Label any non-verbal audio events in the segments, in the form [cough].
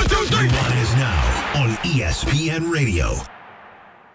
One, two, three. Nuanez Now on ESPN Radio.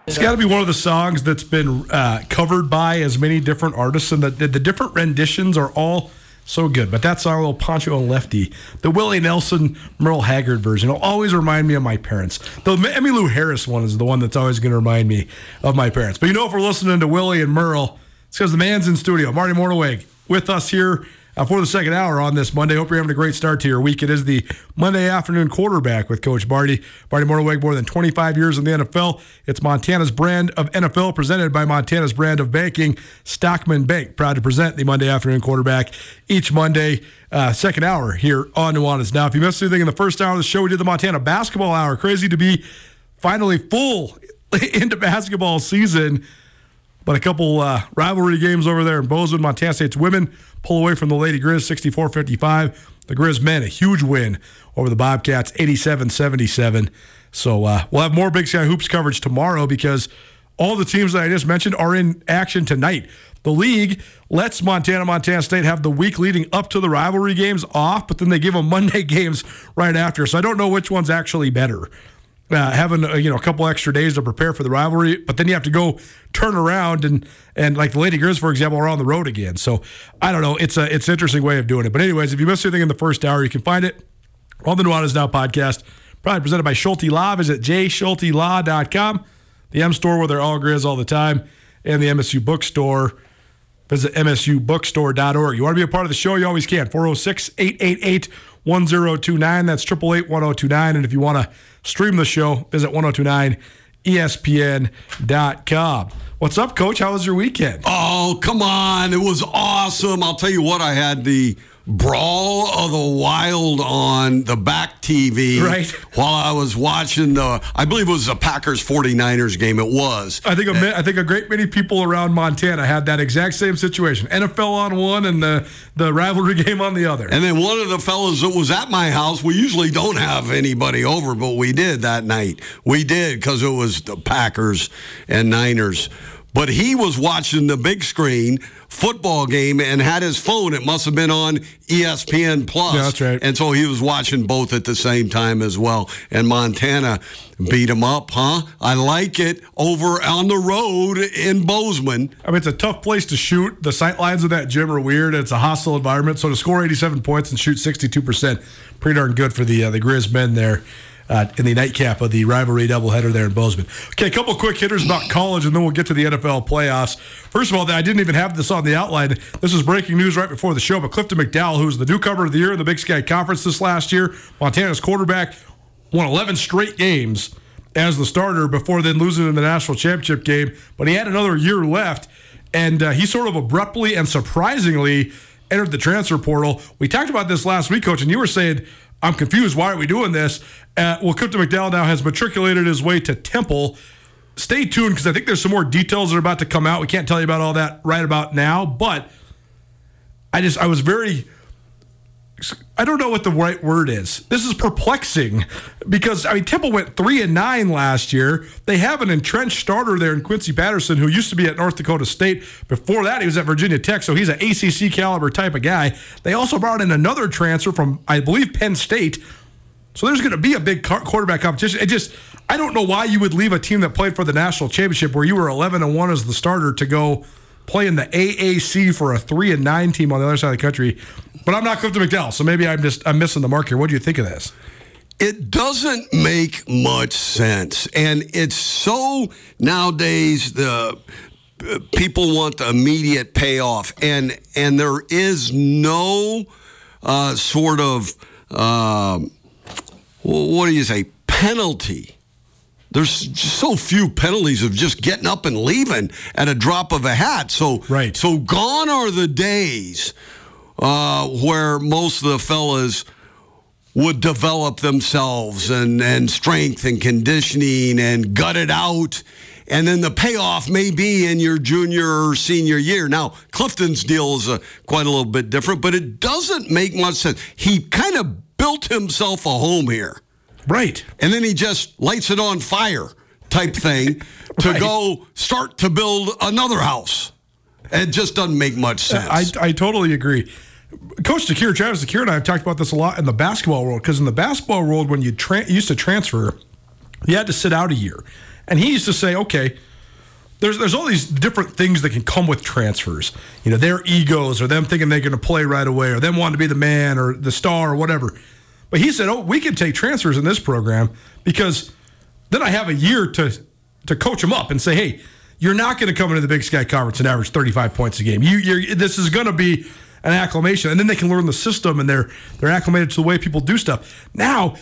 It's got to be one of the songs that's been uh, covered by as many different artists, and the, the, the, different renditions are all so good. But that's our little Pancho and Lefty, the Willie Nelson, Merle Haggard version. will always remind me of my parents. The Emmylou Harris one is the one that's always going to remind me of my parents. But you know, if we're listening to Willie and Merle, it's because the man's in studio. Marty Mornhinweg with us here for the second hour on this Monday. Hope you're having a great start to your week. It is the Monday afternoon quarterback with Coach Barty. Barty Mornhinweg, more than 25 years in the NFL. It's Montana's brand of NFL presented by Montana's brand of banking, Stockman Bank. Proud to present the Monday afternoon quarterback each Monday, uh, second hour here on Nuanez. Now, if you missed anything in the first hour of the show, we did the Montana basketball hour. Crazy to be finally full [laughs] into basketball season. But a couple uh, rivalry games over there in Bozeman, Montana State's women pull away from the Lady Grizz 64 55. The Grizz men, a huge win over the Bobcats 87 77. So uh, we'll have more Big Sky Hoops coverage tomorrow because all the teams that I just mentioned are in action tonight. The league lets Montana, Montana State have the week leading up to the rivalry games off, but then they give them Monday [laughs] games right after. So I don't know which one's actually better uh, having uh, you know a couple extra days to prepare for the rivalry, but then you have to go turn around and and like the Lady Grizz, for example, are on the road again. So I don't know. It's a it's an interesting way of doing it. But anyways, if you missed anything in the first hour, you can find it on the Nuanez Now podcast, probably presented by Schulte Law. Visit jschultelaw.com, the M store where they're all Grizz all the time, and the MSU bookstore. Visit msubookstore.org. You want to be a part of the show? You always can. 406 888 1029. That's 888 1029. And if you want to stream the show, visit 1029ESPN.com. What's up, Coach? How was your weekend? Oh, come on. It was awesome. I'll tell you what, I had the Brawl of the Wild on the back TV right. while I was watching the, I believe it was the Packers 49ers game. It was. I think, a and, I think a great many people around Montana had that exact same situation. NFL on one and the, the rivalry [laughs] game on the other. And then one of the fellows that was at my house, we usually don't have anybody over, but we did that night. We did because it was the Packers and Niners but he was watching the big screen football game and had his phone. It must have been on ESPN Plus. Yeah, that's right. And so he was watching both at the same time as well. And Montana beat him up, huh? I like it over on the road in Bozeman. I mean, it's a tough place to shoot. The sight lines of that gym are weird. It's a hostile environment. So to score 87 points and shoot 62%, pretty darn good for the uh, the Grizz men there uh, in the nightcap of the rivalry doubleheader there in Bozeman. Okay, a couple quick hitters about college, and then we'll get to the NFL playoffs. First of all, I didn't even have this on the outline. This is breaking news right before the show, but Clifton McDowell, who's the newcomer of the year in the Big Sky Conference this last year, Montana's quarterback, won 11 straight games as the starter before then losing in the national championship game. But he had another year left, and uh, he sort of abruptly and surprisingly entered the transfer portal. We talked about this last week, coach, and you were saying, I'm confused. Why are we doing this? Uh, well, Clifton McDowell now has matriculated his way to Temple. Stay tuned because I think there's some more details that are about to come out. We can't tell you about all that right about now, but I just I was very I don't know what the right word is. This is perplexing because I mean Temple went three and nine last year. They have an entrenched starter there in Quincy Patterson, who used to be at North Dakota State. Before that, he was at Virginia Tech, so he's an ACC caliber type of guy. They also brought in another transfer from I believe Penn State so there's going to be a big quarterback competition. It just, I don't know why you would leave a team that played for the national championship where you were 11 and one as the starter to go play in the AAC for a three and nine team on the other side of the country. But I'm not Clifton McDowell, so maybe I'm just I'm missing the mark here. What do you think of this? It doesn't make much sense, and it's so nowadays the people want the immediate payoff, and and there is no uh, sort of. Uh, what do you say, penalty. There's so few penalties of just getting up and leaving at a drop of a hat. So, right. so gone are the days uh, where most of the fellas would develop themselves and, and strength and conditioning and gut it out. And then the payoff may be in your junior or senior year. Now, Clifton's deal is uh, quite a little bit different, but it doesn't make much sense. He kind of built himself a home here. Right. And then he just lights it on fire type thing [laughs] to Right. go start to build another house. It just doesn't make much sense. I, I totally agree. Coach DeCuire, Travis DeCuire, and I have talked about this a lot in the basketball world because in the basketball world, when you tra- used to transfer, you had to sit out a year. And he used to say, okay, there's there's all these different things that can come with transfers. You know, their egos or them thinking they're going to play right away or them wanting to be the man or the star or whatever. But he said, oh, we can take transfers in this program because then I have a year to to coach them up and say, hey, you're not going to come into the Big Sky Conference and average 35 points a game. You, you're this is going to be an acclimation, and then they can learn the system and they're they're acclimated to the way people do stuff. Now,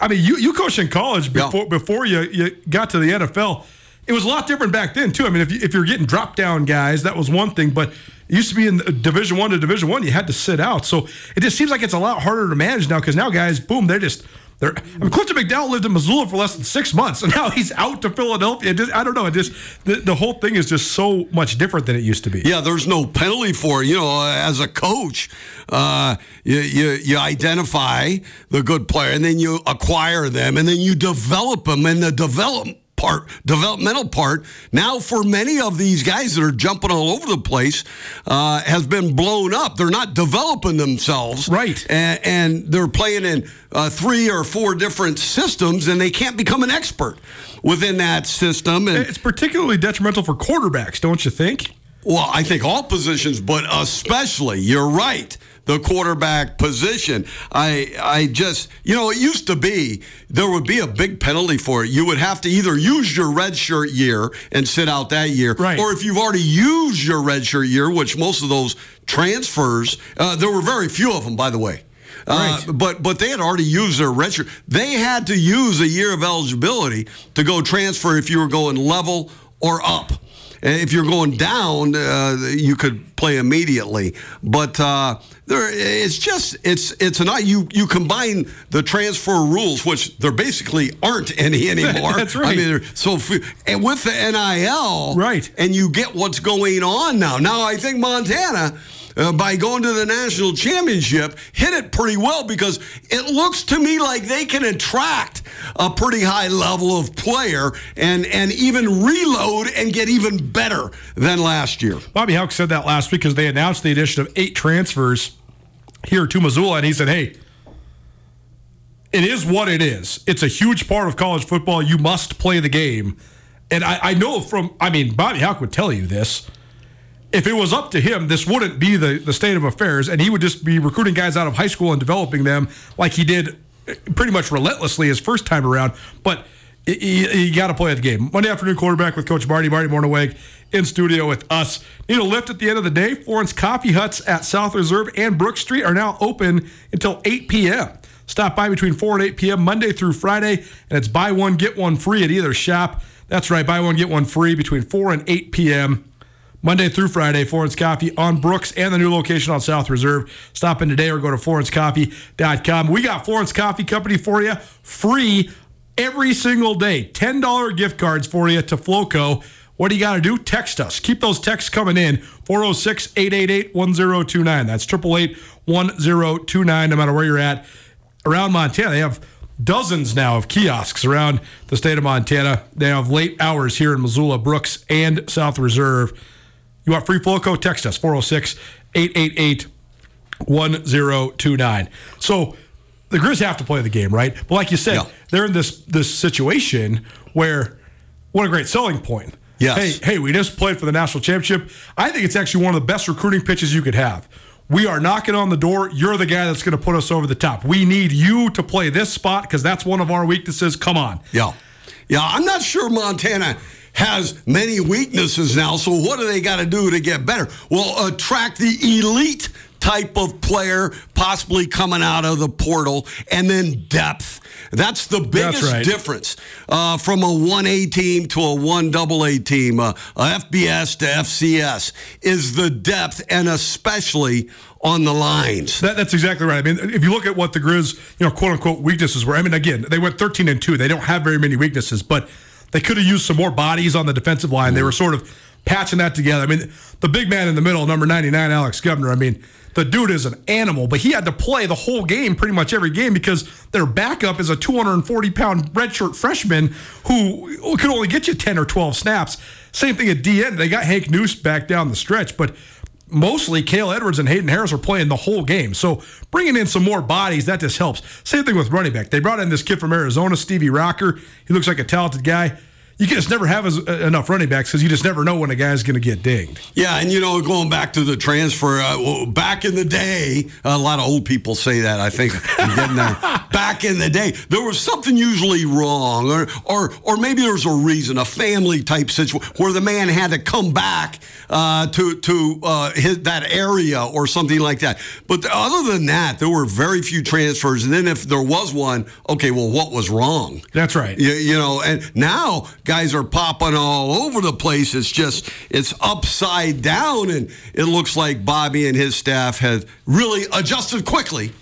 I mean, you you coached in college Yeah. before before you you got to the NFL. It was a lot different back then too. I mean, if you, if you're getting drop down guys, that was one thing, but it used to be in Division One to Division One, you had to sit out. So it just seems like it's a lot harder to manage now because now guys, boom, they're just they're. I mean, Clifton McDowell lived in Missoula for less than six months, and [laughs] now he's out to Philadelphia. Just, I don't know. It just the, the whole thing is just so much different than it used to be. Yeah, there's no penalty for it. You know, as a coach, uh, you, you you identify the good player, and then you acquire them, and then you develop them, and the develop part, developmental part. Now, for many of these guys that are jumping all over the place, uh, has been blown up. They're not developing themselves, Right. And, and they're playing in uh, three or four different systems, and they can't become an expert within that system. And It's particularly detrimental for quarterbacks, don't you think? well, I think all positions, but especially, you're right. The quarterback position. I I just you know it used to be there would be a big penalty for it. You would have to either use your red shirt year and sit out that year, Right. or if you've already used your red shirt year, which most of those transfers, uh, there were very few of them, by the way. Uh, Right. but but they had already used their red shirt. They had to use a year of eligibility to go transfer if you were going level or up. If you're going down, uh, you could play immediately. But uh, there, it's just it's it's not you you combine the transfer rules, which there basically aren't any [laughs] anymore. That's right. I mean, so and with the NIL, Right. and you get what's going on now. Now I think Montana. Uh, by going to the national championship, hit it pretty well because it looks to me like they can attract a pretty high level of player and and even reload and get even better than last year. Bobby Hauck said that last week because they announced the addition of eight transfers here to Missoula, and he said, "Hey, it is what it is. It's a huge part of college football. You must play the game." And I, I know from, I mean, Bobby Hauck would tell you this. If it was up to him, this wouldn't be the, the state of affairs, and he would just be recruiting guys out of high school and developing them like he did eh, pretty much relentlessly his first time around. But you, got to play the game. Monday afternoon quarterback with Coach Marty, Marty Mornhinweg in studio with us. Need a lift at the end of the day. Florence Coffee Huts at South Reserve and Brook Street are now open until 8 p.m. Stop by between 4 and 8 p.m. Monday through Friday, and it's buy one, get one free at either shop. That's right, buy one, get one free between 4 and 8 p.m. Monday through Friday, Florence Coffee on Brooks and the new location on South Reserve. Stop in today or go to florencecoffee.com. We got Florence Coffee Company for you free every single day. $10 gift cards for you to Floco. What do you got to do? Text us. Keep those texts coming in. 406 888 1029. That's 888 1029, no matter where you're at. Around Montana, they have dozens now of kiosks around the state of Montana. They have late hours here in Missoula, Brooks, and South Reserve. You want free Floco? Text us 406 888 1029. So the Grizz have to play the game, right? But like you said, Yeah. they're in this this situation where what a great selling point. Yes. Hey, hey, we just played for the national championship. I think it's actually one of the best recruiting pitches you could have. We are knocking on the door. You're the guy that's going to put us over the top. We need you to play this spot because that's one of our weaknesses. Come on. Yeah. Yeah, I'm not sure Montana has many weaknesses now, so what do they got to do to get better? Well, attract the elite type of player possibly coming out of the portal, and then depth. That's the biggest right. difference uh, from a 1A team to a 1AA team, uh, a FBS to FCS, is the depth, and especially on the lines. That, that's exactly right. I mean, if you look at what the Grizz, you know, quote unquote weaknesses were, I mean, again, they went 13 and 2. They don't have very many weaknesses, but they could have used some more bodies on the defensive line. They were sort of patching that together. I mean, the big man in the middle, number 99, Alex Gubner, I mean, the dude is an animal, but he had to play the whole game, pretty much every game, because their backup is a 240 pound redshirt freshman who could only get you 10 or 12 snaps. Same thing at DN. They got Hank Noose back down the stretch, but mostly Cale Edwards and Hayden Harris are playing the whole game. So bringing in some more bodies, that just helps. Same thing with running back. They brought in this kid from Arizona, Stevie Rocker. He looks like a talented guy you just never have as, uh, enough running backs because you just never know when a guy's going to get dinged. Yeah, and you know, going back to the transfer, uh, well, back in the day, a lot of old people say that. I think [laughs] back in the day, there was something usually wrong, or or or maybe there was a reason, a family type situation where the man had to come back uh, to to uh, his, that area or something like that. But other than that, there were very few transfers. And then if there was one, okay, well, what was wrong? That's right. You, you know, and now guys are popping all over the place. It's just it's upside down, and it looks like Bobby and his staff have really adjusted quickly.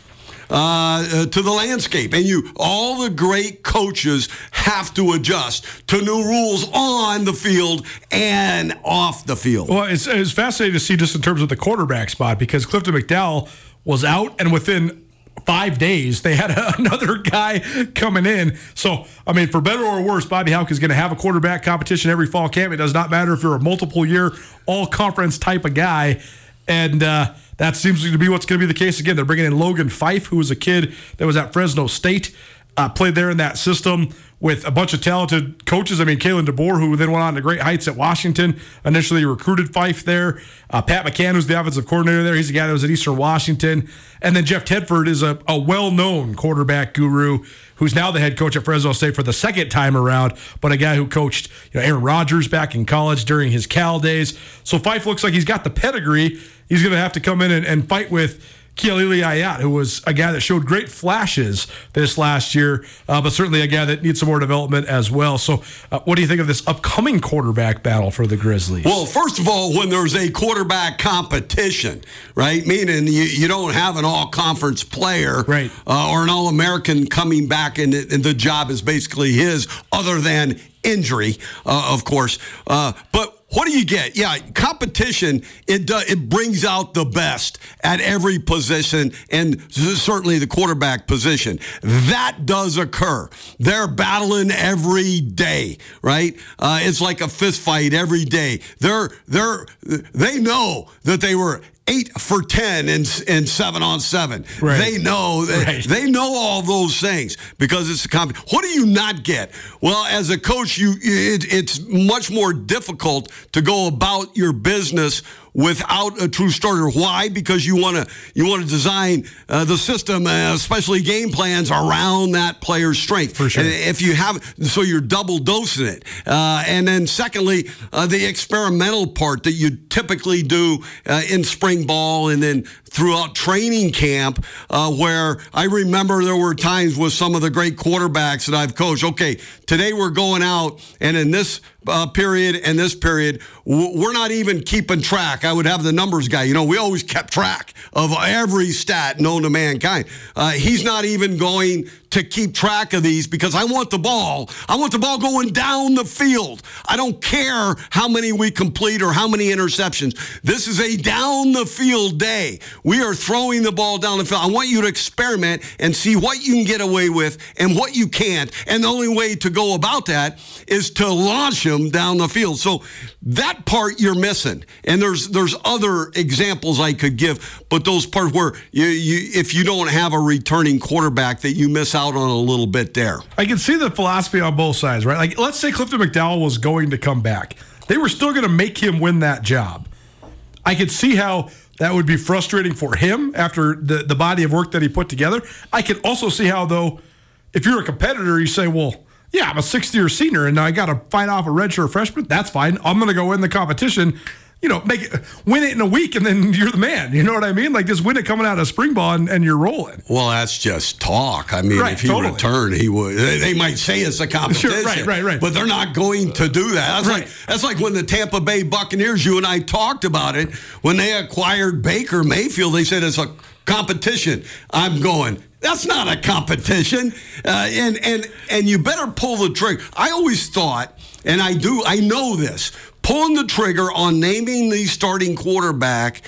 Uh, to the landscape, and you, all the great coaches have to adjust to new rules on the field and off the field. Well, it's, it's fascinating to see just in terms of the quarterback spot because Clifton McDowell was out, and within five days, they had [laughs] another guy coming in. So, I mean, for better or worse, Bobby Hauck is going to have a quarterback competition every fall camp. It does not matter if you're a multiple year, all conference type of guy. And uh, that seems to be what's going to be the case again. They're bringing in Logan Fife, who was a kid that was at Fresno State, uh, played there in that system with a bunch of talented coaches. I mean, Kalen DeBoer, who then went on to great heights at Washington, initially recruited Fife there. Uh, Pat McCann, who's the offensive coordinator there, he's the guy that was at Eastern Washington. And then Jeff Tedford is a, a well known quarterback guru who's now the head coach at Fresno State for the second time around, but a guy who coached you know, Aaron Rodgers back in college during his Cal days. So Fife looks like he's got the pedigree. He's going to have to come in and, and fight with Kealili Ayat, who was a guy that showed great flashes this last year, uh, but certainly a guy that needs some more development as well. So, uh, what do you think of this upcoming quarterback battle for the Grizzlies? Well, first of all, when there's a quarterback competition, right, meaning you, you don't have an all conference player right. Uh, or an all American coming back and, and, the job is basically his, other than injury, uh, of course. Uh, but what do you get? Yeah, competition it do, it brings out the best at every position, and certainly the quarterback position. That does occur. They're battling every day, right? Uh, it's like a fist fight every day. They're they're they know that they were eight for ten and and seven on seven. Right. They know right. they know all those things because it's a comp. What do you not get? Well, as a coach, you it, it's much more difficult to go about your business without a true starter. Why? Because you want to you want to design uh, the system, uh, especially game plans around that player's strength. For sure. And if you have, so you're double dosing it. Uh, and then secondly, uh, the experimental part that you typically do uh, in spring ball and then throughout training camp, uh, where I remember there were times with some of the great quarterbacks that I've coached. Okay, today we're going out, and in this uh, period and this period, we're not even keeping track. I would have the numbers guy. You know, we always kept track of every stat known to mankind. Uh, he's not even going to keep track of these because I want the ball. I want the ball going down the field. I don't care how many we complete or how many interceptions. This is a down the field day. We are throwing the ball down the field. I want you to experiment and see what you can get away with and what you can't. And the only way to go about that is to launch them down the field. So that part you're missing. And there's there's other examples I could give, but those parts where you, you if you don't have a returning quarterback that you miss out out on a little bit there. I can see the philosophy on both sides, right? Like, let's say Clifton McDowell was going to come back. They were still going to make him win that job. I could see how that would be frustrating for him after the, the body of work that he put together. I can also see how, though, if you're a competitor, you say, well, yeah, I'm a sixth year senior and I got to fight off a redshirt freshman. That's fine. I'm going to go win the competition you know, make it, win it in a week, and then [laughs] you're the man. You know what I mean? Like just win it coming out of spring ball, and, and you're rolling. Well, that's just talk. I mean, Right, if he totally. returned, he would. They, they might say it's a [laughs] competition, right, right, right. But they're not going to do that. That's Right. like that's like when the Tampa Bay Buccaneers. You and I talked about it when they acquired Baker Mayfield. They said it's a competition. I'm going. That's not a competition, uh, and and and you better pull the trigger. I always thought, and I do, I know this. Pulling the trigger on naming the starting quarterback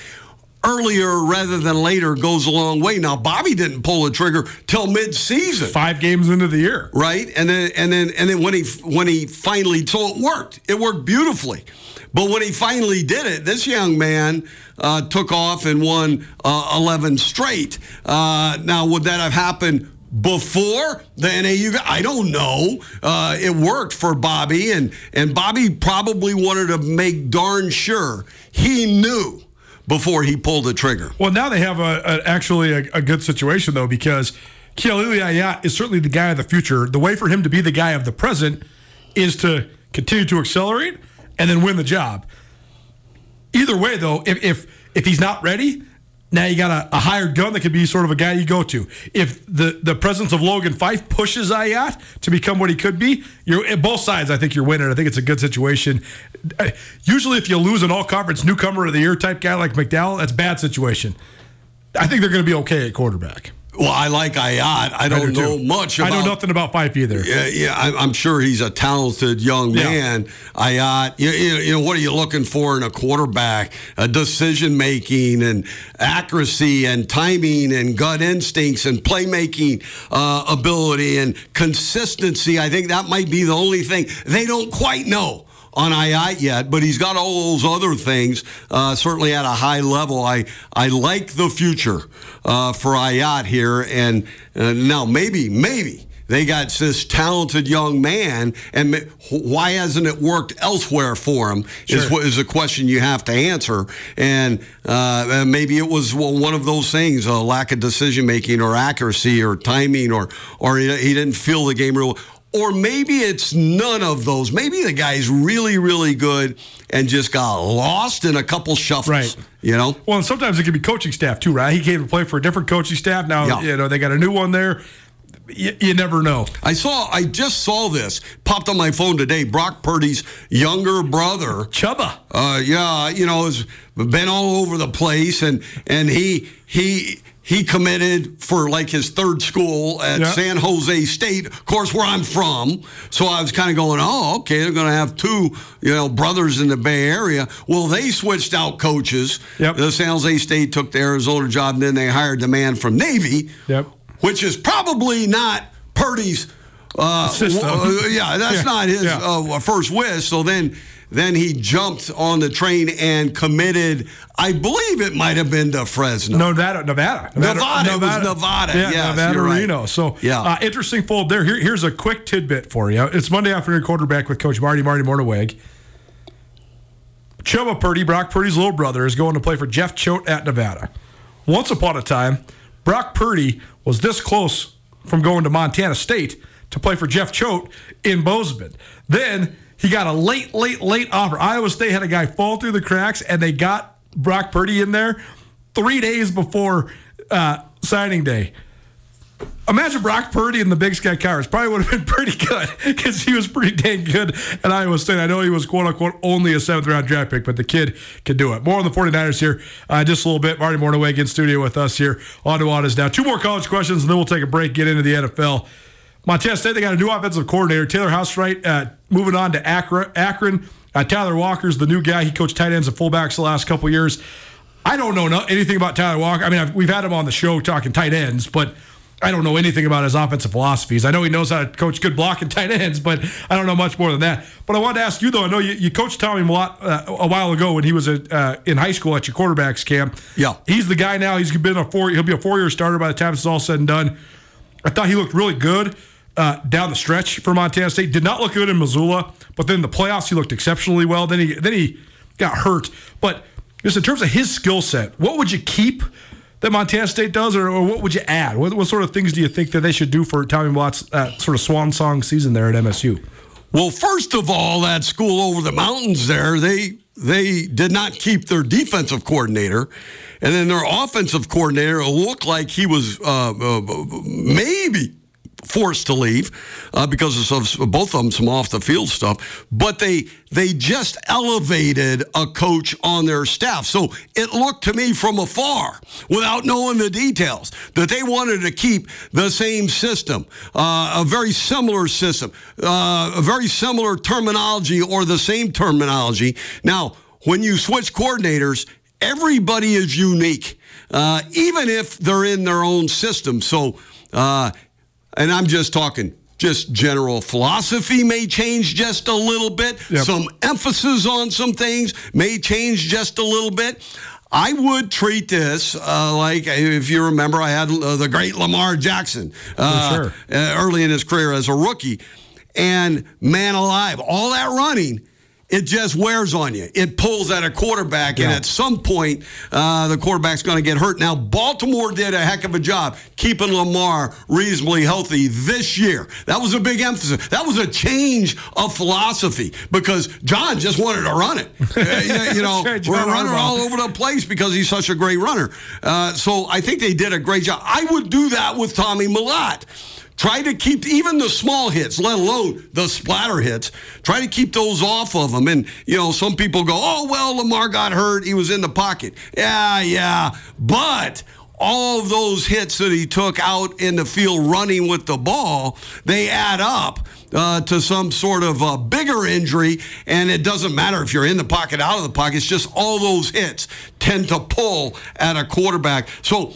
earlier rather than later goes a long way. Now, Bobby didn't pull the trigger till mid-season, Five games into the year. right? And then and then and then when he when he finally so it worked. It worked beautifully. But when he finally did it, this young man uh, took off and won uh, 11 straight. Uh, now, would that have happened? Before the NAU, I don't know. Uh, it worked for Bobby, and and Bobby probably wanted to make darn sure he knew before he pulled the trigger. Well, now they have a, a actually a, a good situation though because Kealili Ayat is certainly the guy of the future. The way for him to be the guy of the present is to continue to accelerate and then win the job. Either way, though, if if if he's not ready, now you got a, a hired gun that could be sort of a guy you go to. If the the presence of Logan Fife pushes Ayat to become what he could be, you're at both sides. I think you're winning. I think it's a good situation. Uh, Usually, if you lose an all conference newcomer of the year type guy like McDowell, that's bad situation. I think they're going to be okay at quarterback. Well, I like Ayat. I don't do know too. much About, I know nothing about Fife either. Yeah, yeah, I'm, I'm sure he's a talented young Yeah. man. Ayat, you, you, you know, what are you looking for in a quarterback? A decision making and accuracy and timing and gut instincts and playmaking uh, ability and consistency. I think that might be the only thing they don't quite know on Ayat yet, but he's got all those other things uh, certainly at a high level. I I like the future uh, for Ayat here, and uh, now maybe maybe they got this talented young man, and why hasn't it worked elsewhere for him? Is Sure. what is a question you have to answer, and uh, maybe it was well, one of those things: a lack of decision making, or accuracy, or timing, or or he, he didn't feel the game real. Or maybe it's none of those. Maybe the guy's really, really good and just got lost in a couple shuffles. Right. You know? Well, and sometimes it can be coaching staff too, right? He came to play for a different coaching staff. Now, Yeah. you know, they got a new one there. You, you never know. I saw, I just saw this popped on my phone today. Brock Purdy's younger brother. Chubba. Uh, yeah, you know, has been all over the place, and and he he he committed for like his third school at Yeah. San Jose State, of course, where I'm from. So I was kind of going, oh, okay, they're going to have two, you know, brothers in the Bay Area. Well, they switched out coaches. Yep. The San Jose State took the Arizona job, and then they hired the man from Navy. Yep. Which is probably not Purdy's. Uh, System. w- uh, yeah, that's [laughs] Yeah, not his yeah. uh, first wish. So then, then he jumped on the train and committed. I believe it might have been to Fresno. No, Nevada, Nevada, Nevada, it was Nevada. Yeah, Yes, Nevada, right. Reno. So, Yeah. uh, interesting fold there. Here, here's a quick tidbit for you. It's Monday afternoon quarterback with Coach Marty Marty Mornhinweg. Chubba Purdy, Brock Purdy's little brother, is going to play for Jeff Choate at Nevada. Once upon a time, Brock Purdy was this close from going to Montana State to play for Jeff Choate in Bozeman. Then he got a late, late, late offer. Iowa State had a guy fall through the cracks, and they got Brock Purdy in there three days before uh, signing day. Imagine Brock Purdy in the Big Sky Cowards. Probably would have been [laughs] pretty good because he was pretty dang good at Iowa State. I know he was quote unquote only a seventh round draft pick, but the kid can do it. More on the 49ers here, uh, just a little bit. Marty Mornhinweg in studio with us here on Nuanez Now. Two more college questions, and then we'll take a break, get into the NFL. Montana State, they got a new offensive coordinator, Taylor Housewright, uh, moving on to Akron. Uh, Tyler Walker's the new guy. He coached tight ends and fullbacks the last couple years. I don't know no, anything about Tyler Walker. I mean, I've, we've had him on the show talking tight ends, but I don't know anything about his offensive philosophies. I know he knows how to coach good blocking [laughs] tight ends, but I don't know much more than that. But I wanted to ask you, though. I know you, you coached Tommy Mellott uh, a while ago when he was a, uh, in high school at your quarterbacks camp. Yeah. he's the guy now. He's been a four. He'll be a four year starter by the time this is all said and done. I thought he looked really good uh, down the stretch for Montana State. Did not look good in Missoula, but then the playoffs he looked exceptionally well. Then he then he got hurt. But just in terms of his skill set, what would you keep that Montana State does, or, or what would you add? What, what sort of things do you think that they should do for Tommy Watt's uh, sort of swan song season there at MSU? Well, first of all, that school over the mountains there, they they did not keep their defensive coordinator, and then their offensive coordinator looked like he was uh, uh, maybe forced to leave uh, because of both of them some off the field stuff. But they they just elevated a coach on their staff, so it looked to me from afar, without knowing the details, that they wanted to keep the same system, uh, a very similar system, uh, a very similar terminology or the same terminology. Now, when you switch coordinators, everybody is unique, uh, even if they're in their own system. So uh, and I'm just talking just general philosophy may change just a little bit. Yep. Some emphasis on some things may change just a little bit. I would treat this uh, like, if you remember, I had uh, the great Lamar Jackson uh, sure. Uh, early in his career as a rookie. And man alive, all that running it just wears on you. It pulls at a quarterback, yeah. and at some point, uh, the quarterback's going to get hurt. Now, Baltimore did a heck of a job keeping Lamar reasonably healthy this year. That was a big emphasis. That was a change of philosophy because John just wanted to run it. [laughs] uh, you know, we're running all over the place because he's such a great runner. Uh, so I think they did a great job. I would do that with Tommy Mellott. Try to keep even the small hits, let alone the splatter hits. Try to keep those off of them. And, you know, some people go, oh, well, Lamar got hurt. He was in the pocket. Yeah, yeah. But all of those hits that he took out in the field running with the ball, they add up. Uh, to some sort of bigger injury, and it doesn't matter if you're in the pocket, out of the pocket. It's just all those hits tend to pull at a quarterback. So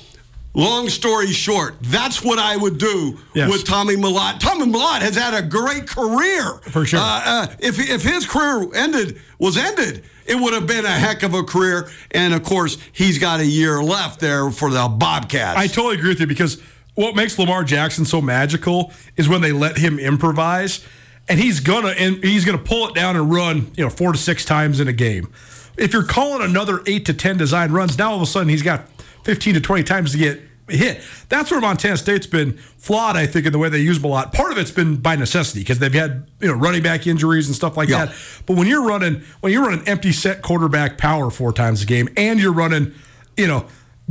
Long story short, that's what I would do yes. with Tommy Mellott. Tommy Mellott has had a great career. For sure. Uh, uh, if, if his career ended was ended, it would have been a heck of a career. And of course, he's got a year left there for the Bobcats. I totally agree with you because what makes Lamar Jackson so magical is when they let him improvise, and he's gonna and he's gonna pull it down and run, you know, four to six times in a game. If you're calling another eight to ten design runs, now all of a sudden he's got 15 to 20 times to get hit. That's where Montana State's been flawed, I think, in the way they use them a lot. Part of it's been by necessity because they've had you know running back injuries and stuff like yeah. that. But when you're running when you're running empty set quarterback power four times a game and you're running, you know,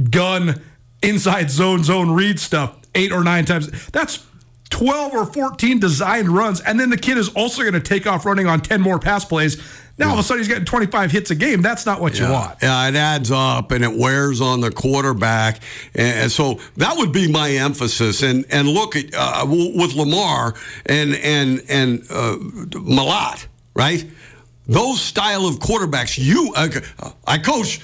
gun inside zone zone read stuff eight or nine times, that's 12 or 14 designed runs, and then the kid is also going to take off running on 10 more pass plays. Now yeah. all of a sudden he's getting 25 hits a game. That's not what yeah. you want. Yeah, it adds up and it wears on the quarterback. And so that would be my emphasis. And and look at uh, with Lamar and and and uh, Mellott, right? Those style of quarterbacks. You, uh, I coach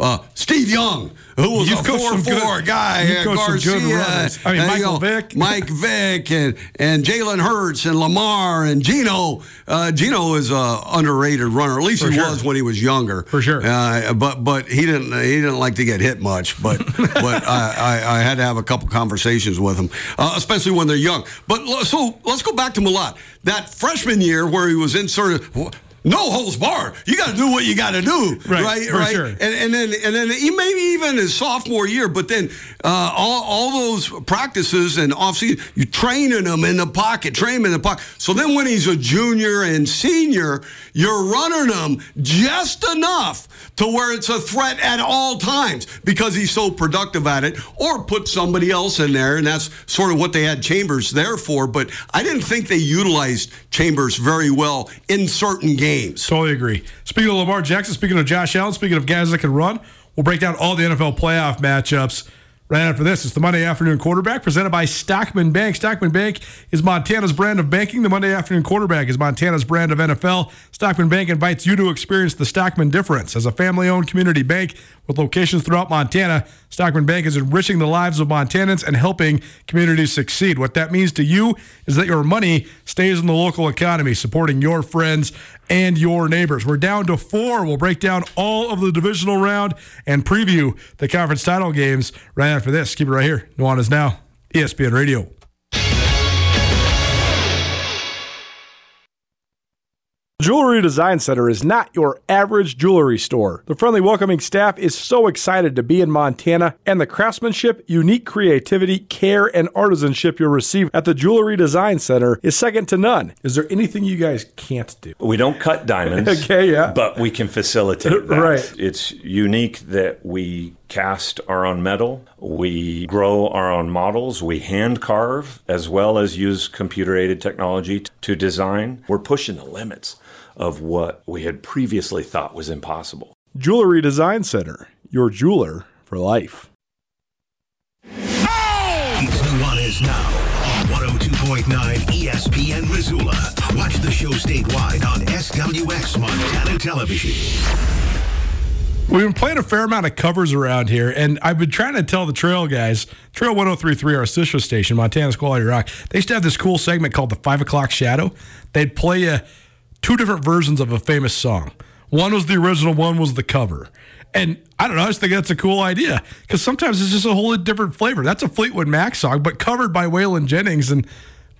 uh, Steve Young, who was You've a four-four guy, uh, Garcia, I mean, Michael you know, Vick, [laughs] Mike Vick, and and Jalen Hurts and Lamar and Geno. Uh, Geno is a underrated runner. At least For he sure. was when he was younger. For sure. Uh, but but he didn't he didn't like to get hit much. But [laughs] but I, I, I, had to have a couple conversations with him, uh, especially when they're young. But so let's go back to Mellott. That freshman year where he was inserted no holds barred. You got to do what you got to do, right? Right, right. Sure. And, and then and then maybe even his sophomore year, but then uh, all, all those practices and offseason, you training him in the pocket, train him in the pocket. So then when he's a junior and senior, you're running him just enough to where it's a threat at all times because he's so productive at it, or put somebody else in there, and that's sort of what they had Chambers there for. But I didn't think they utilized Chambers very well in certain games. Totally agree. Speaking of Lamar Jackson, speaking of Josh Allen, speaking of guys that can run, we'll break down all the NFL playoff matchups Right after this, it's the Monday Afternoon Quarterback presented by Stockman Bank. Stockman Bank is Montana's brand of banking. The Monday Afternoon Quarterback is Montana's brand of NFL. Stockman Bank invites you to experience the Stockman difference. As a family owned community bank with locations throughout Montana, Stockman Bank is enriching the lives of Montanans and helping communities succeed. What that means to you is that your money stays in the local economy, supporting your friends and your neighbors. We're down to four. We'll break down all of the divisional round and preview the conference title games right after this. Keep it right here. Nuanez Now, ESPN Radio. Jewelry Design Center is not your average jewelry store. The friendly, welcoming staff is so excited to be in Montana, and the craftsmanship, unique creativity, care, and artisanship you'll receive at the Jewelry Design Center is second to none. Is there anything you guys can't do? We don't cut diamonds. [laughs] Okay, yeah. But we can facilitate [laughs] that. Right. It's unique that we cast our own metal, we grow our own models, we hand carve, as well as use computer aided technology to design. We're pushing the limits of what we had previously thought was impossible. Jewelry Design Center, your jeweler for life. It's Nuanez now on 102.9 ESPN Missoula. Watch the show statewide on SWX Montana Television. We've been playing a fair amount of covers around here, and I've been trying to tell the Trail guys, Trail 1033, our sister station, Montana's Quality Rock, they used to have this cool segment called the Five O'Clock Shadow. They'd play a, two different versions of a famous song. One was the original, one was the cover. And I don't know, I just think that's a cool idea because sometimes it's just a whole different flavor. That's a Fleetwood Mac song, but covered by Waylon Jennings, and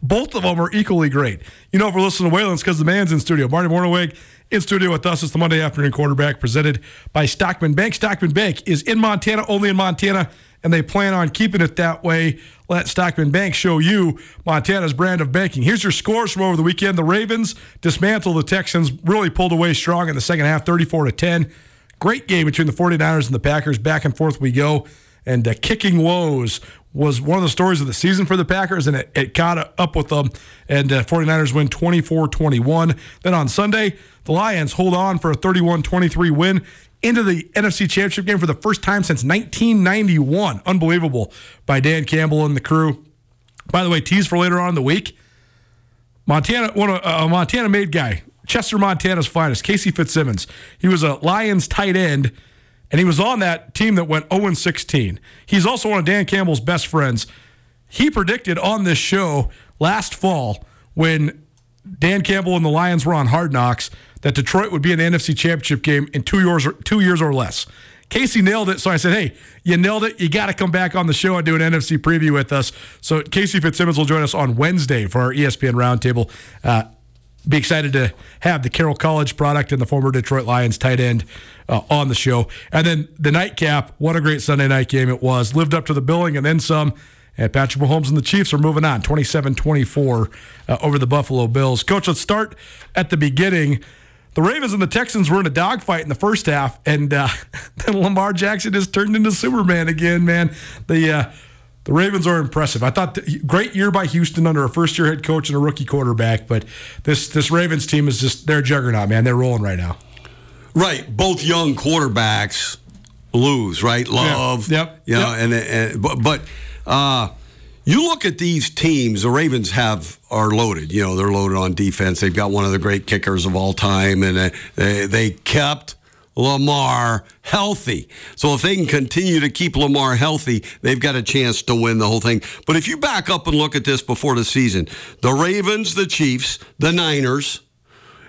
both of them are equally great. You know, if we're listening to Waylon, it's because the man's in studio. Marty Mornhinweg in studio with us. It's the Monday afternoon quarterback presented by Stockman Bank. Stockman Bank is in Montana, only in Montana, and they plan on keeping it that way. Let Stockman Bank show you Montana's brand of banking. Here's your scores from over the weekend. The Ravens dismantled the Texans, really pulled away strong in the second half, 34 to 10. Great game between the 49ers and the Packers. Back and forth we go. And uh, kicking woes was one of the stories of the season for the Packers, and it, it caught up with them. And uh, 49ers win 24 21. Then on Sunday, the Lions hold on for a 31 23 win into the NFC Championship game for the first time since 1991. Unbelievable by Dan Campbell and the crew. By the way, tease for later on in the week. Montana, one uh, a Montana made guy, Chester, Montana's finest, Casey Fitzsimmons. He was a Lions tight end, and he was on that team that went 0 16. He's also one of Dan Campbell's best friends. He predicted on this show last fall when Dan Campbell and the Lions were on Hard Knocks that Detroit would be in the NFC Championship game in two years or two years or less. Casey nailed it, so I said, "Hey, you nailed it. You got to come back on the show and do an NFC preview with us." So Casey Fitzsimmons will join us on Wednesday for our ESPN Roundtable. Uh, be excited to have the Carroll College product and the former Detroit Lions tight end uh, on the show. And then the nightcap, what a great Sunday night game it was. Lived up to the billing and then some. And Patrick Mahomes and the Chiefs are moving on 27 24 uh, over the Buffalo Bills. Coach, let's start at the beginning. The Ravens and the Texans were in a dogfight in the first half, and uh, [laughs] then Lamar Jackson just turned into Superman again, man. The uh, the Ravens are impressive. I thought th- great year by Houston under a first year head coach and a rookie quarterback, but this this Ravens team is just they're a juggernaut, man. They're rolling right now. Right, both young quarterbacks lose, right? Love, Yep. you know, Yep. and, and but but uh, you look at these teams. The Ravens have are loaded. You know, they're loaded on defense. They've got one of the great kickers of all time, and uh, they they kept Lamar healthy. So if they can continue to keep Lamar healthy, they've got a chance to win the whole thing. But if you back up and look at this before the season, the Ravens, the Chiefs, the Niners.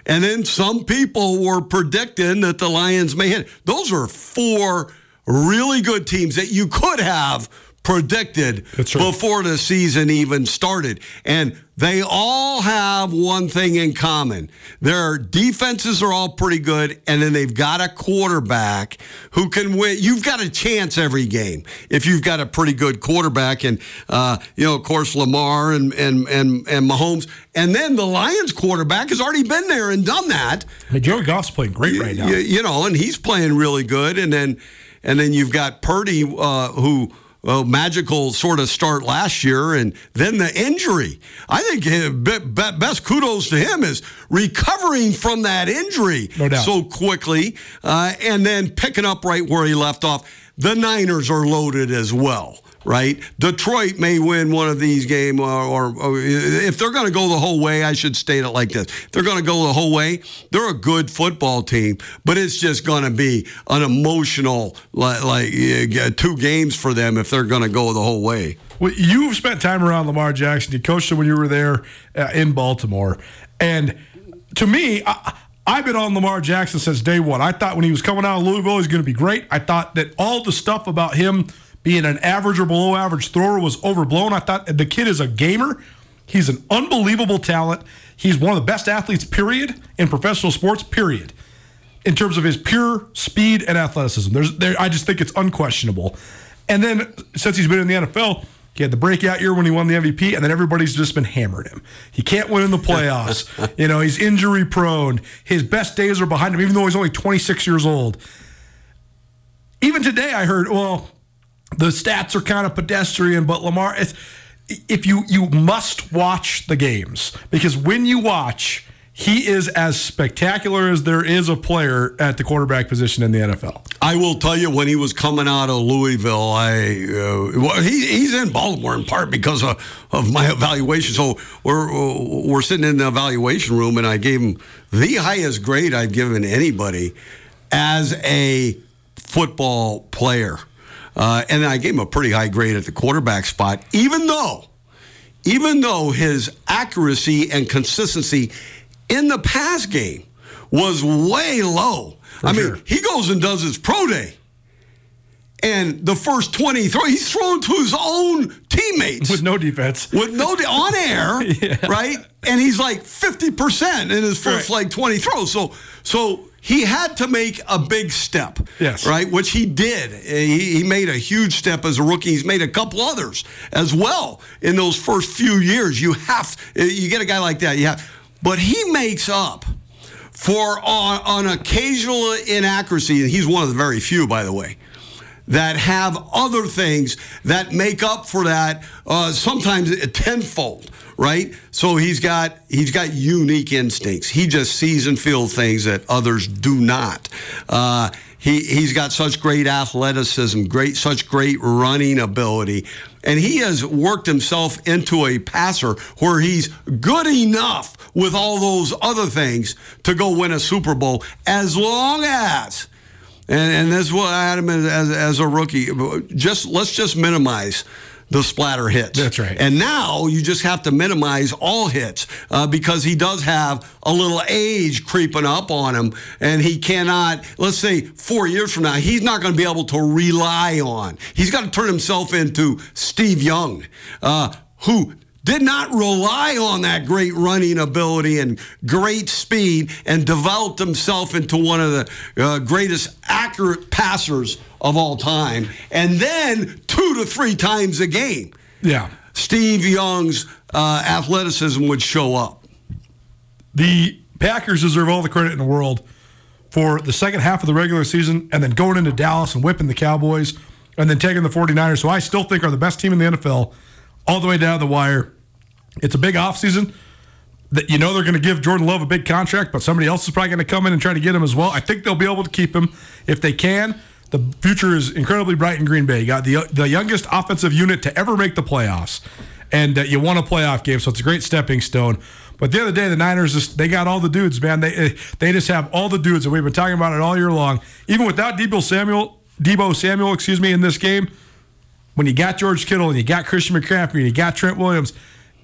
And then some people were predicting that the Lions may hit. Those are four really good teams that you could have predicted right. before the season even started. And they all have one thing in common. Their defenses are all pretty good, and then they've got a quarterback who can win. You've got a chance every game if you've got a pretty good quarterback. And, uh, you know, of course, Lamar and, and, and, and Mahomes. And then the Lions quarterback has already been there and done that. I mean, Goff's playing great right now. You, you know, and he's playing really good. And then, and then you've got Purdy, uh, who well, magical sort of start last year, and then the injury. I think be, best kudos to him is recovering from that injury No so quickly, uh, and then picking up right where he left off. The Niners are loaded as well. Right, Detroit may win one of these games, or, or, or if they're going to go the whole way, I should state it like this: they're going to go the whole way. They're a good football team, but it's just going to be an emotional, like, like two games for them if they're going to go the whole way. Well, you've spent time around Lamar Jackson. You coached him when you were there uh, in Baltimore, and to me, I, I've been on Lamar Jackson since day one. I thought when he was coming out of Louisville, he was going to be great. I thought that all the stuff about him being an average or below average thrower was overblown. I thought the kid is a gamer. He's an unbelievable talent. He's one of the best athletes, period, in professional sports, period. In terms of his pure speed and athleticism, there's there. I just think it's unquestionable. And then since he's been in the NFL, he had the breakout year when he won the MVP, and then everybody's just been hammering him. He can't win in the playoffs. [laughs] you know, he's injury prone. His best days are behind him, even though he's only 26 years old. Even today, I heard, well, the stats are kind of pedestrian, but Lamar, if you you must watch the games because when you watch, he is as spectacular as there is a player at the quarterback position in the NFL. I will tell you, when he was coming out of Louisville, I uh, well, he, he's in Baltimore in part because of, of my evaluation. So we're we're sitting in the evaluation room, and I gave him the highest grade I've given anybody as a football player. Uh, and I gave him a pretty high grade at the quarterback spot, even though, even though his accuracy and consistency in the pass game was way low. For I sure. mean, he goes and does his pro day. And the first 20 throw, he's throwing to his own teammates. With no defense. With no, de- on air, [laughs] yeah. right? And he's like 50% in his first right. like 20 throws. So, so he had to make a big step. Yes. Right, which he did. He, he, made a huge step as a rookie. He's made a couple others as well in those first few years. You have you get a guy like that. You have, but he makes up for on, on occasional inaccuracy, and he's one of the very few, by the way that have other things that make up for that uh, sometimes tenfold right? So he's got he's got unique instincts. He just sees and feels things that others do not. Uh, he he's got such great athleticism, great such great running ability, and he has worked himself into a passer where he's good enough with all those other things to go win a Super Bowl as long as. And, and that's what him as, as a rookie. Just let's just minimize the splatter hits. That's right. And now you just have to minimize all hits uh, because he does have a little age creeping up on him, and he cannot. Let's say four years from now, he's not going to be able to rely on. He's got to turn himself into Steve Young, uh, who did not rely on that great running ability and great speed and developed himself into one of the uh, greatest accurate passers of all time. And then two to three times a game. Yeah. Steve Young's uh, athleticism would show up. The Packers deserve all the credit in the world for the second half of the regular season and then going into Dallas and whipping the Cowboys and then taking the 49ers, who I still think are the best team in the NFL all the way down the wire. It's a big offseason that you know they're going to give Jordan Love a big contract, but somebody else is probably going to come in and try to get him as well. I think they'll be able to keep him if they can. The future is incredibly bright in Green Bay. You got the the youngest offensive unit to ever make the playoffs, and uh, you won a playoff game, so it's a great stepping stone. But the other day, the Niners just they got all the dudes, man. They they just have all the dudes, and we've been talking about it all year long. Even without Deebo Samuel, Deebo Samuel, excuse me, in this game, when you got George Kittle and you got Christian McCaffrey and you got Trent Williams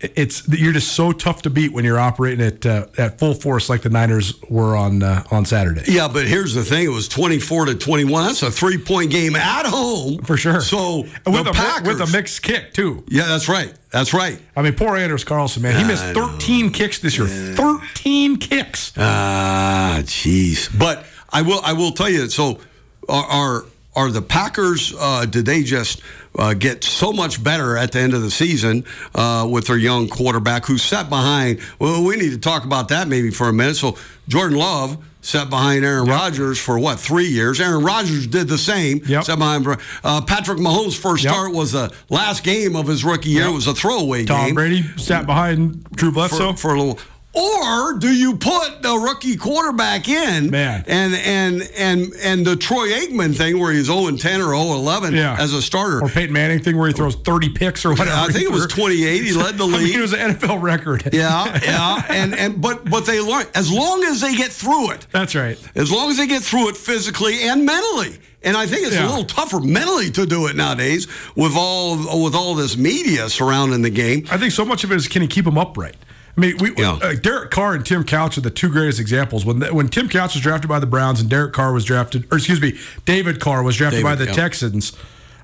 it's you're just so tough to beat when you're operating at uh, at full force like the Niners were on uh, on Saturday. Yeah, but here's the thing: it was 24 to 21. That's a three point game at home for sure. So with the a, Packers, with a mixed kick too. Yeah, that's right. That's right. I mean, poor Anders Carlson, man. He missed 13 kicks this year. Yeah. 13 kicks. Ah, jeez. But I will I will tell you. So are are, are the Packers? Uh, did they just? Uh, get so much better at the end of the season uh, with their young quarterback who sat behind. Well, we need to talk about that maybe for a minute. So Jordan Love sat behind Aaron yep. Rodgers for what three years. Aaron Rodgers did the same. Yep. Sat behind uh, Patrick Mahomes' first yep. start was the last game of his rookie year. Yep. It was a throwaway Tom game. Tom Brady sat behind Drew Bledsoe for, for a little. Or do you put the rookie quarterback in? Man. And and and and the Troy Aikman thing where he's 0 10 or 0 11 yeah. as a starter. Or Peyton Manning thing where he throws 30 picks or whatever. I think it was [laughs] 28. He led the league. I mean, it was an NFL record. yeah, yeah. [laughs] And and but but they learn as long as they get through it. That's right. As long as they get through it physically and mentally. And I think it's yeah. a little tougher mentally to do it nowadays with all with all this media surrounding the game. I think so much of it is can he keep them upright? I mean, we, yeah. uh, Derek Carr and Tim Couch are the two greatest examples. When when Tim Couch was drafted by the Browns and Derek Carr was drafted, or excuse me, David Carr was drafted David, by the yeah. Texans.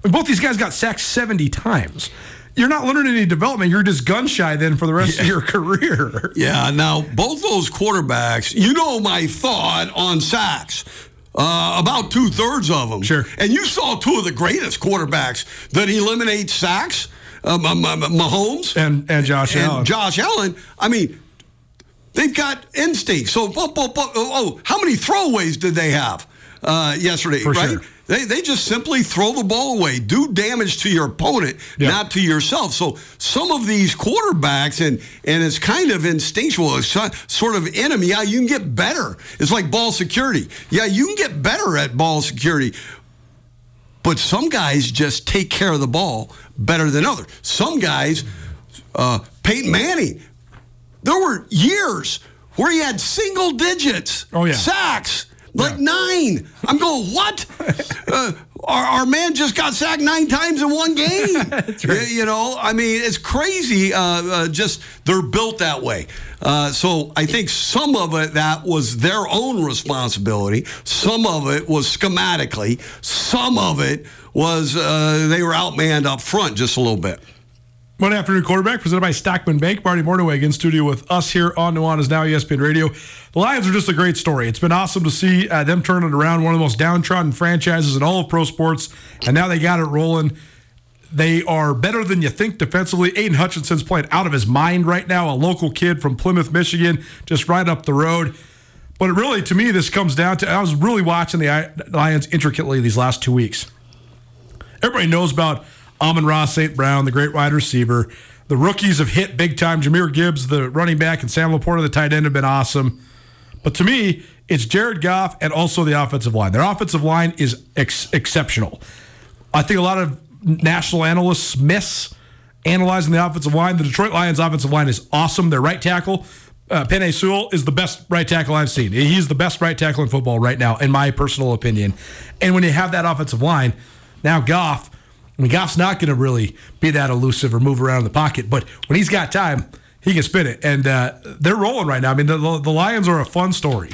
Both these guys got sacked seventy times. you're not learning any development. You're just gun shy then for the rest yeah. of your [laughs] career. Yeah. Now, both those quarterbacks, you know my thought on sacks. Uh, about two thirds of them. Sure. And you saw two of the greatest quarterbacks that eliminate sacks, uh, Mahomes and and Josh and Allen. Josh Allen. I mean, they've got instinct. So, oh, oh, oh, how many throwaways did they have uh, yesterday? For right. Sure. They, they just simply throw the ball away, do damage to your opponent, yep. not to yourself. So some of these quarterbacks, and and it's kind of instinctual, it's sort of enemy. Yeah, you can get better. It's like ball security. Yeah, you can get better at ball security. But some guys just take care of the ball better than others. Some guys, uh, Peyton Manning, there were years where he had single digits oh, yeah. sacks like nine. I'm going, what? [laughs] uh, our, our, man just got sacked nine times in one game. [laughs] right. You know, I mean, it's crazy. Uh, uh, just they're built that way. Uh, so I think some of it that was their own responsibility. Some of it was schematically. Some of it was uh, they were outmanned up front just a little bit. One afternoon quarterback presented by Stockman Bank. Marty Mornhinweg in studio with us here on Nuanez Now ESPN Radio. The Lions are just a great story. It's been awesome to see uh, them turn it around. One of the most downtrodden franchises in all of pro sports, and now they got it rolling. They are better than you think defensively. Aidan Hutchinson's playing out of his mind right now. A local kid from Plymouth, Michigan, just right up the road. But it really, to me, this comes down to I was really watching the Lions intricately these last two weeks. Everybody knows about Amon-Ra St. Brown, the great wide receiver. The rookies have hit big time. Jahmyr Gibbs, the running back, and Sam LaPorta, the tight end, have been awesome. But to me, it's Jared Goff and also the offensive line. Their offensive line is ex- exceptional. I think a lot of national analysts miss analyzing the offensive line. The Detroit Lions offensive line is awesome. Their right tackle, uh, Penei Sewell, is the best right tackle I've seen. He's the best right tackle in football right now, in my personal opinion. And when you have that offensive line, now Goff I mean, Goff's not going to really be that elusive or move around in the pocket, but when he's got time, he can spin it. And uh, they're rolling right now. I mean, the, the Lions are a fun story.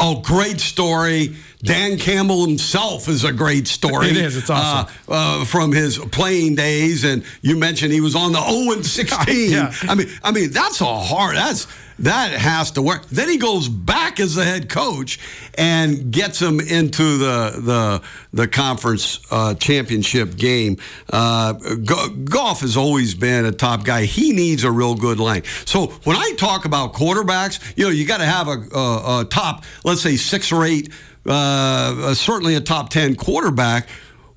Oh, great story. Dan Campbell himself is a great story. It is. It's awesome. Uh, uh, from his playing days, and you mentioned he was on the 0 16. [laughs] yeah. I mean, I mean that's a hard. That's that has to work. Then he goes back as the head coach and gets him into the the the conference uh, championship game. Uh, Goff has always been a top guy. He needs a real good line. So when I talk about quarterbacks, you know, you got to have a, a, a, top, let's say six or eight, uh, certainly a top ten quarterback.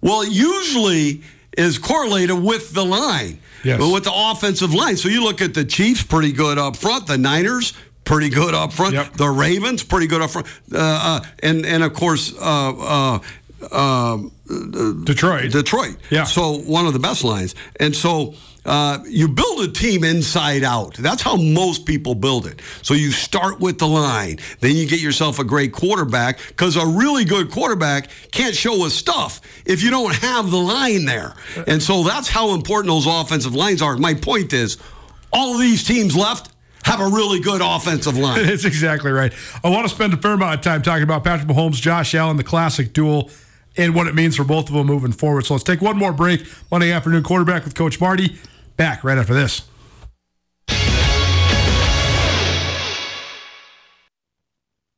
Well, usually is correlated with the line. Yes. But with the offensive line. So you look at the Chiefs, pretty good up front. The Niners, pretty good up front. Yep. The Ravens, pretty good up front. Uh, uh, and, and of course, uh, uh, uh Detroit. Detroit. Yeah. So one of the best lines. And so uh, you build a team inside out. That's how most people build it. So you start with the line, then you get yourself a great quarterback because a really good quarterback can't show us stuff if you don't have the line there. And so that's how important those offensive lines are. My point is, all of these teams left have a really good offensive [laughs] line. That's exactly right. I want to spend a fair amount of time talking about Patrick Mahomes, Josh Allen, the classic duel and what it means for both of them moving forward. So let's take one more break. Monday afternoon quarterback with Coach Marty. Back right after this.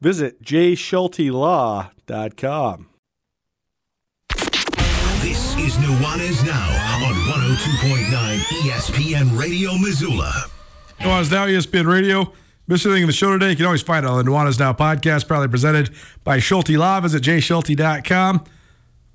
Visit jschultelaw.com. This is Nuanez Now on 102.9 ESPN Radio Missoula. Nuanez Now, ESPN Radio. Miss anything in the show today? You can always find it on the Nuanez Now podcast, proudly presented by Schulte Law. Visit jschulte.com.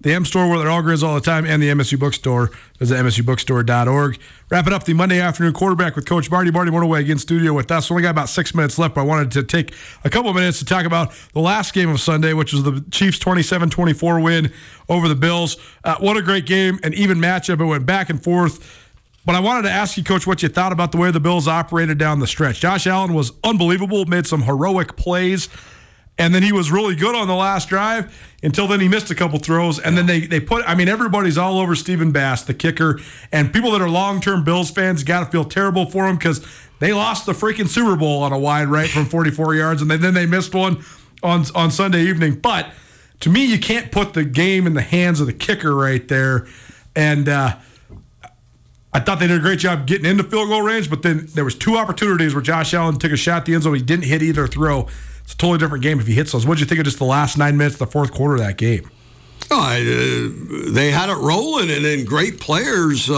The M store where they're all Grizz all the time, and the MSU bookstore. Visit msubookstore.org. Wrapping up the Monday afternoon quarterback with Coach Marty. Marty Mornhinweg again studio with us. Only got about six minutes left, but I wanted to take a couple minutes to talk about the last game of Sunday, which was the Chiefs 27-24 win over the Bills. Uh, what a great game, an even matchup. It went back and forth. But I wanted to ask you, Coach, what you thought about the way the Bills operated down the stretch. Josh Allen was unbelievable, made some heroic plays, and then he was really good on the last drive until then he missed a couple throws. And then they, they put, I mean, everybody's all over Stephen Bass, the kicker, and people that are long term Bills fans got to feel terrible for him because they lost the freaking Super Bowl on a wide right from 44 yards, and then, they missed one on, on Sunday evening. But to me, you can't put the game in the hands of the kicker right there. And, uh, I thought they did a great job getting into field goal range, but then there was two opportunities where Josh Allen took a shot at the end zone. He didn't hit either throw. It's a totally different game if he hits those. What did you think of just the last nine minutes, the fourth quarter of that game? Oh, uh, they had it rolling, and then great players uh,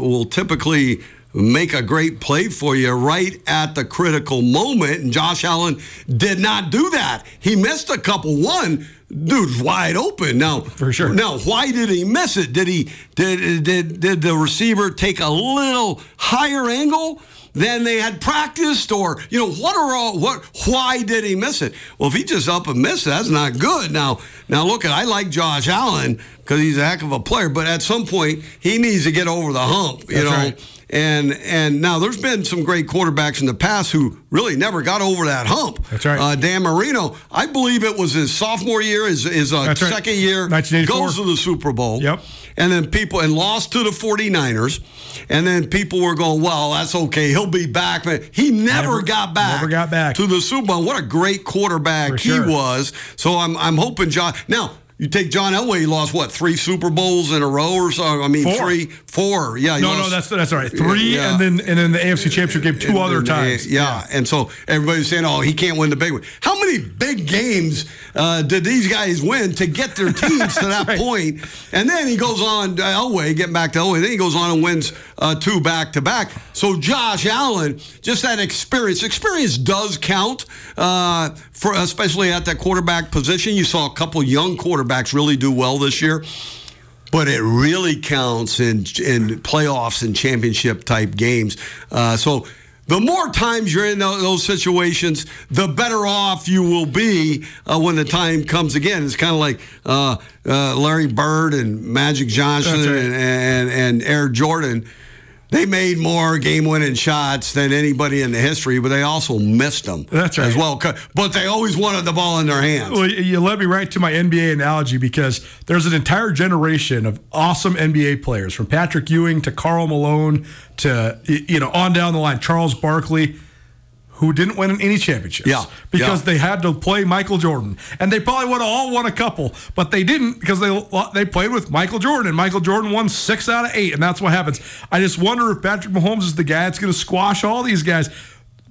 will typically make a great play for you right at the critical moment. And Josh Allen did not do that. He missed a couple. One, dude's wide open now. For sure. Now, why did he miss it? Did he did did did the receiver take a little higher angle? Than they had practiced or you know what are all what why did he miss it? Well if he just up and miss it that's not good. Now now look at i like josh allen because he's a heck of a player but at some point he needs to get over the hump you That's know? right. And and now there's been some great quarterbacks in the past who really never got over that hump. That's right. Uh, Dan Marino, I believe it was his sophomore year, his, his uh, right. second year, 1984. goes to the Super Bowl. Yep. And then people and lost to the 49ers. And then people were going, well, that's okay. He'll be back. But he never, Never- got back. never got back. to the Super Bowl. What a great quarterback he was. So I'm I'm hoping John now. You take John Elway. He lost what three Super Bowls in a row or so. I mean, Four. three, four. Yeah, No, lost- no, that's that's all right. Three, Yeah. and then and then the AFC Championship game two and- other and- times. Yeah. and so everybody's saying, "Oh, he can't win the big one." How many big games uh, did these guys win to get their [laughs] teams to that point? And then he goes on uh, Elway, getting back to Elway. Then he goes on and wins uh, two back to back. So Josh Allen, just that experience. Experience does count uh, for especially at that quarterback position. You saw a couple young quarterbacks really do well this year but it really counts in in playoffs and championship type games. Uh, so. The more times you're in those situations, the better off you will be uh, when the time comes again. It's kind of like uh, uh, Larry Bird and Magic Johnson right. and, and, and Air Jordan. They made more game-winning shots than anybody in the history, but they also missed them That's right. as well. But they always wanted the ball in their hands. Well, you led me right to my NBA analogy because there's an entire generation of awesome NBA players, from Patrick Ewing to Karl Malone to you know on down the line, Charles Barkley, who didn't win any championships. Yeah, because yeah. they had to play Michael Jordan, and they probably would have all won a couple, but they didn't because they they played with Michael Jordan, and Michael Jordan won six out of eight, and that's what happens. I just wonder if Patrick Mahomes is the guy that's going to squash all these guys.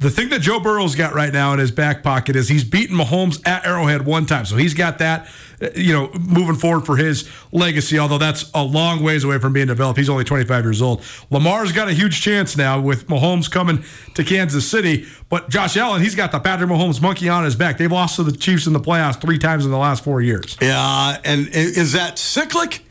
The thing that Joe Burrow's got right now in his back pocket is he's beaten Mahomes at Arrowhead one time, so he's got that, uh, you know, moving forward for his legacy. Although that's a long ways away from being developed. He's only 25 years old. Lamar's got a huge chance now with Mahomes coming to Kansas City, but Josh Allen, he's got the Patrick Mahomes monkey on his back. They've lost to the Chiefs in the playoffs three times in the last four years. Yeah, and is that cyclic?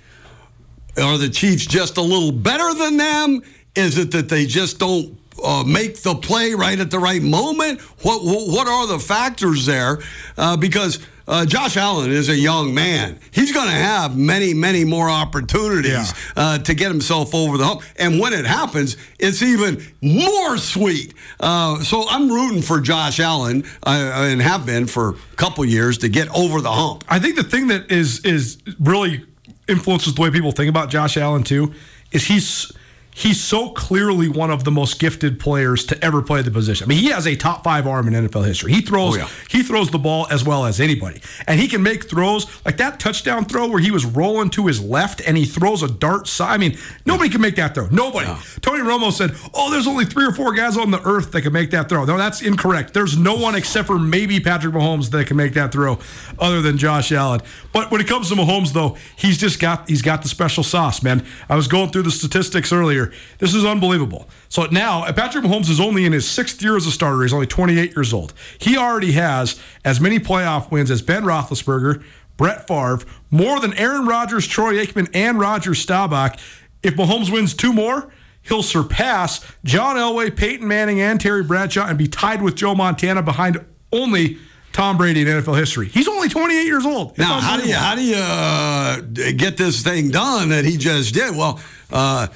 Are the Chiefs just a little better than them? Is it that they just don't uh, make the play right at the right moment? What what, are the factors there? Uh, because uh, Josh Allen is a young man. He's going to have many, many more opportunities Yeah. uh, to get himself over the hump. And when it happens, it's even more sweet. Uh, so I'm rooting for Josh Allen uh, and have been for a couple years to get over the hump. I think the thing that is is really influences the way people think about Josh Allen too is he's he's so clearly one of the most gifted players to ever play the position. I mean, he has a top five arm in NFL history. He throws Oh, yeah. he throws the ball as well as anybody, and he can make throws like that touchdown throw where he was rolling to his left and he throws a dart side. I mean, nobody can make that throw. Nobody. Tony Romo said, "Oh, there's only three or four guys on the earth that can make that throw." No, that's incorrect. There's no one except for maybe Patrick Mahomes that can make that throw, other than Josh Allen. But when it comes to Mahomes, though, he's just got he's got the special sauce, man. I was going through the statistics earlier. This is unbelievable. So now Patrick Mahomes is only in his sixth year as a starter. He's only 28 years old. He already has as many playoff wins as Ben Roethlisberger, Brett Favre, more than Aaron Rodgers, Troy Aikman, and Roger Staubach. If Mahomes wins two more, he'll surpass John Elway, Peyton Manning, and Terry Bradshaw and be tied with Joe Montana behind only Tom Brady in NFL history. He's only 28 years old. It's Now, how do you how do you uh, get this thing done that he just did? Well, uh,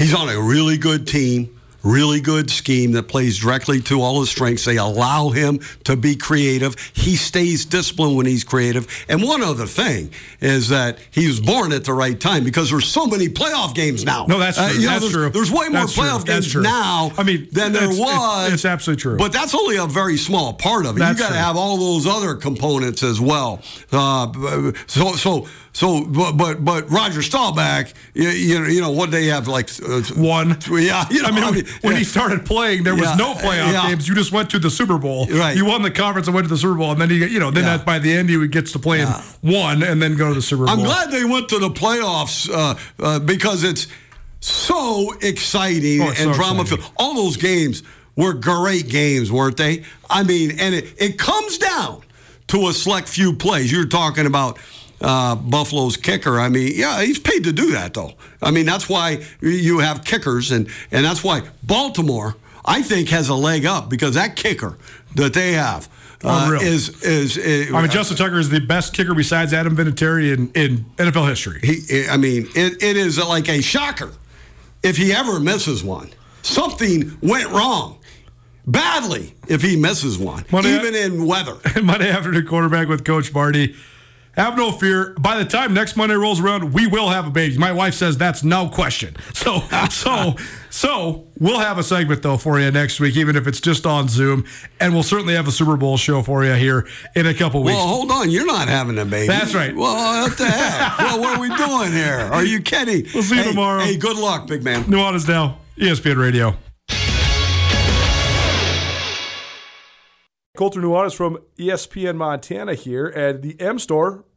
he's on a really good team, really good scheme that plays directly to all his strengths. They allow him to be creative. He stays disciplined when he's creative. And one other thing is that he was born at the right time because there's so many playoff games now. No, that's true. Uh, you know, That's there's, true. There's way more That's playoff That's games now. I mean, than there it's- it's- was. it's absolutely true. But that's only a very small part of it. That's you got to have all those other components as well. Uh, so so so but but, but Roger Staubach, you, you know you know what they have like uh, One. Yeah, you know, I mean, when [laughs] yeah. he started playing, there was Yeah, no playoff yeah. games. You just went to the Super Bowl. Right. You won the conference and went to the Super Bowl, and then he, you know, then that by the end he gets to play in one and then go to the Super Bowl. I'm glad they went to the playoffs uh, uh, because it's so exciting Oh, it's and so drama filled. All those games were great games, weren't they? I mean, and it, it comes down to a select few plays. You're talking about uh, Buffalo's kicker. I mean, yeah, he's paid to do that, though. I mean, that's why you have kickers, and, and that's why Baltimore, I think, has a leg up because that kicker that they have. Uh, is is, is I mean, Justin Tucker is the best kicker besides Adam Vinatieri in, in NFL history. He, I mean, it, it is like a shocker if he ever misses one. Something went wrong badly if he misses one, Monday- even in weather. [laughs] Monday afternoon quarterback with Coach Marty. Have no fear. By the time next Monday rolls around, we will have a baby. My wife says that's no question. [laughs] So, so, so we'll have a segment though for you next week, even if it's just on Zoom, and we'll certainly have a Super Bowl show for you here in a couple weeks. Well, hold on, you're not having a baby. That's right. Well, what the heck? [laughs] well, what are we doing here? Are you kidding? We'll see you Hey- tomorrow. Hey, good luck, big man. Nuanez now, ESPN Radio. Colter Nuanez from ESPN Montana here, at the M Store